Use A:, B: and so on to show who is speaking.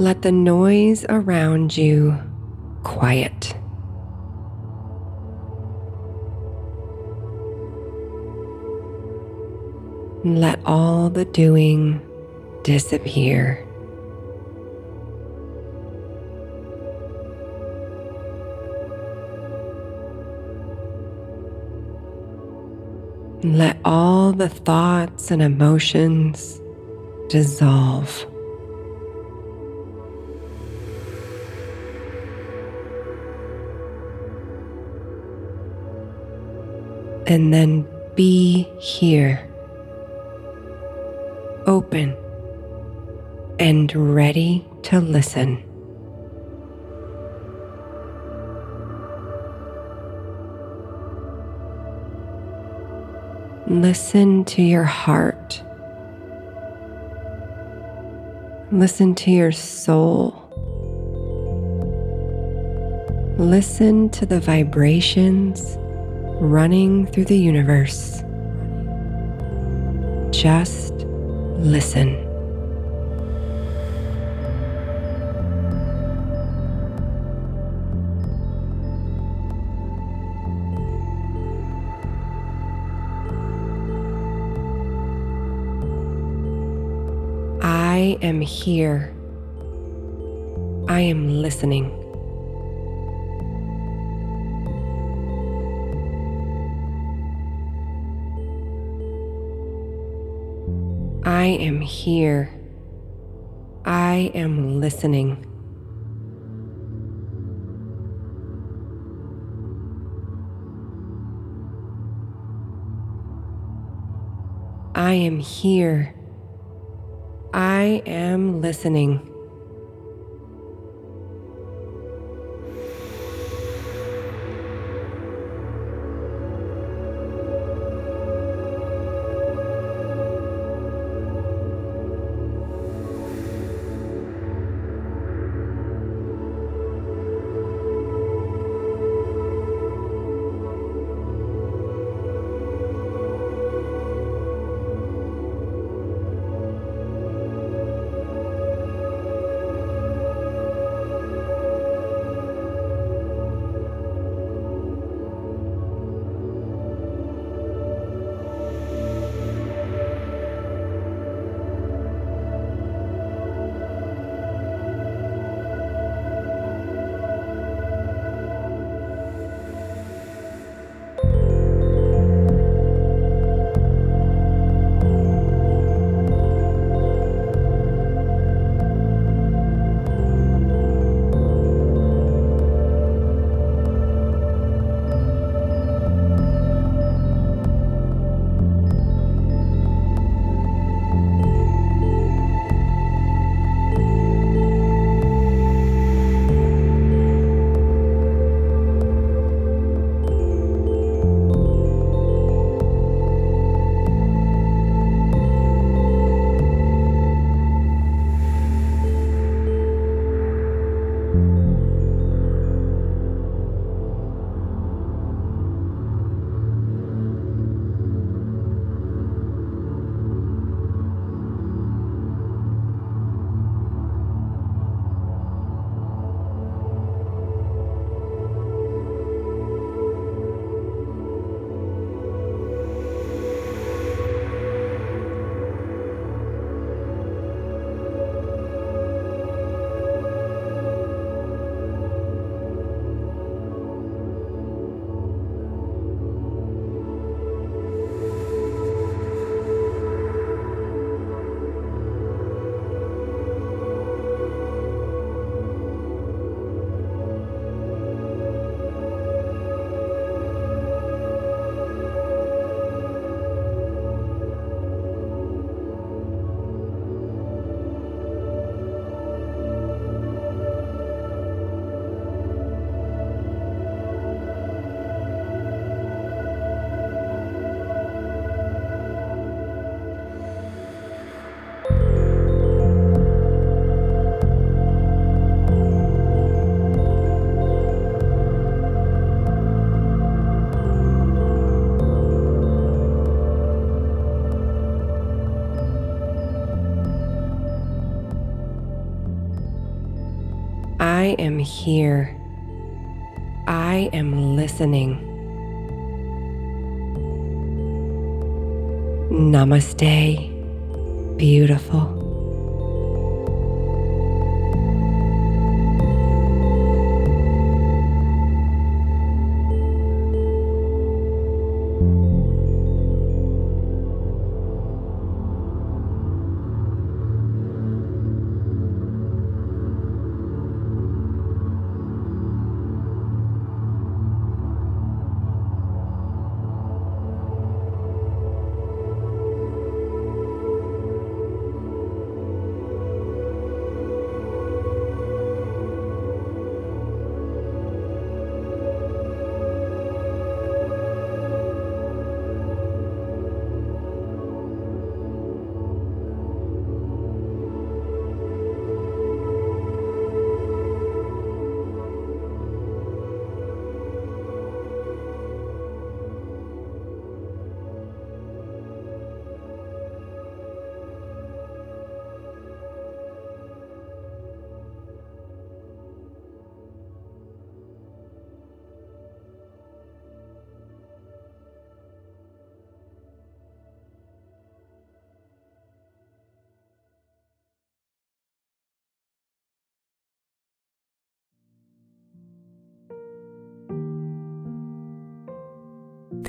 A: Let the noise around you quiet. Let all the doing disappear. Let all the thoughts and emotions dissolve. And then be here, open and ready to listen. Listen to your heart. Listen to your soul. Listen to the vibrations running through the universe. Just listen. I am here. I am listening. I am here. I am listening. I am here. I am listening. Here. I am listening. Namaste, beautiful.